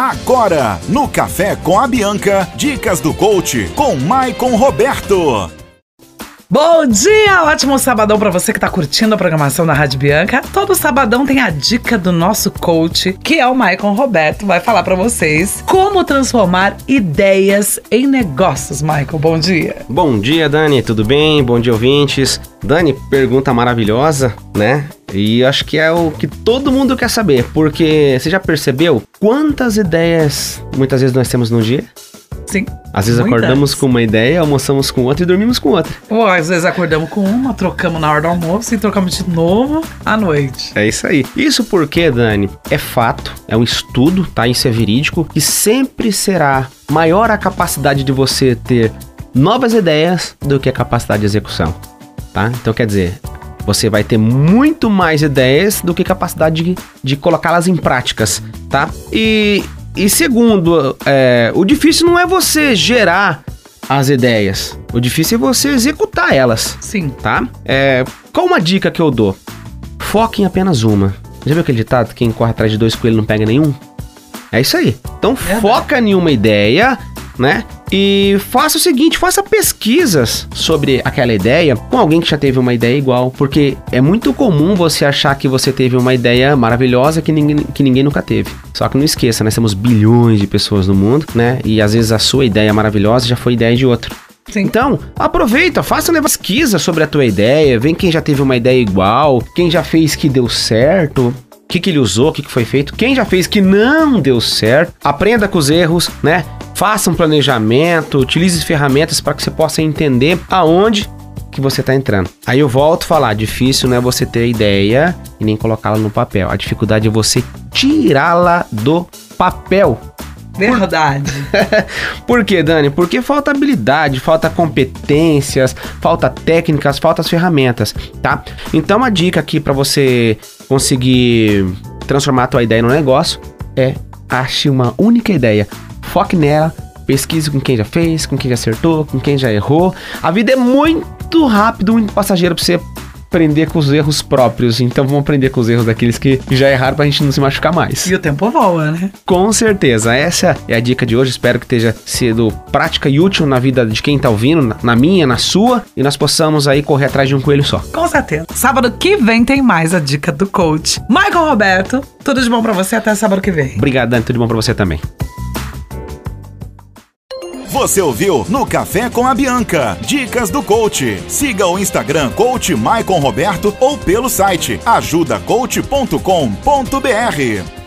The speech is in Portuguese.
Agora, no Café com a Bianca, dicas do coach com Maicon Roberto. Bom dia, ótimo sabadão para você que tá curtindo a programação da Rádio Bianca. Todo sabadão tem a dica do nosso coach, que é o Maicon Roberto, vai falar para vocês como transformar ideias em negócios. Maicon, bom dia. Bom dia, Dani, tudo bem? Bom dia, ouvintes. Dani, pergunta maravilhosa, né? E acho que é o que todo mundo quer saber, porque você já percebeu quantas ideias muitas vezes nós temos no dia? Sim. Às vezes Muitas. acordamos com uma ideia, almoçamos com outra e dormimos com outra. Ou às vezes acordamos com uma, trocamos na hora do almoço e trocamos de novo à noite. É isso aí. Isso porque, Dani, é fato, é um estudo, tá? Isso é verídico, que sempre será maior a capacidade de você ter novas ideias do que a capacidade de execução, tá? Então quer dizer, você vai ter muito mais ideias do que capacidade de, de colocá-las em práticas, tá? E, e segundo, é, o difícil não é você gerar as ideias, o difícil é você executar elas Sim. tá? É, qual uma dica que eu dou? Foque em apenas uma. Já viu aquele ditado? Quem corre atrás de dois coelhos não pega nenhum? É isso aí. Então Verdade. foca em uma ideia, né? E faça o seguinte, faça pesquisas sobre aquela ideia com alguém que já teve uma ideia igual, porque é muito comum você achar que você teve uma ideia maravilhosa que ninguém, que ninguém nunca teve. Só que não esqueça, nós temos bilhões de pessoas no mundo, né? E às vezes a sua ideia maravilhosa já foi ideia de outro. Sim. Então, aproveita, faça uma pesquisa sobre a tua ideia, vem quem já teve uma ideia igual, quem já fez que deu certo, o que, que ele usou, o que, que foi feito, quem já fez que não deu certo, aprenda com os erros, né? Faça um planejamento, utilize ferramentas para que você possa entender aonde que você está entrando. Aí eu volto a falar, difícil não é você ter ideia e nem colocá-la no papel. A dificuldade é você tirá-la do papel. Verdade. Por quê, Dani? Porque falta habilidade, falta competências, falta técnicas, falta as ferramentas, tá? Então, uma dica aqui para você conseguir transformar a tua ideia no negócio é ache uma única ideia, foque nela, pesquise com quem já fez, com quem já acertou, com quem já errou. A vida é muito rápido, muito passageiro pra você aprender com os erros próprios. Então, vamos aprender com os erros daqueles que já erraram pra gente não se machucar mais. E o tempo voa, né? Com certeza, essa é a dica de hoje. Espero que tenha sido prática e útil na vida de quem tá ouvindo, na- na minha, na sua, e nós possamos aí correr atrás de um coelho só. Com certeza. Sábado que vem tem mais a dica do coach. Michael Roberto, tudo de bom pra você até sábado que vem. Obrigado, Dani. Tudo de bom pra você também. Você ouviu no Café com a Bianca. Dicas do coach. Siga o Instagram coach Maicon Roberto ou pelo site ajudacoach.com.br.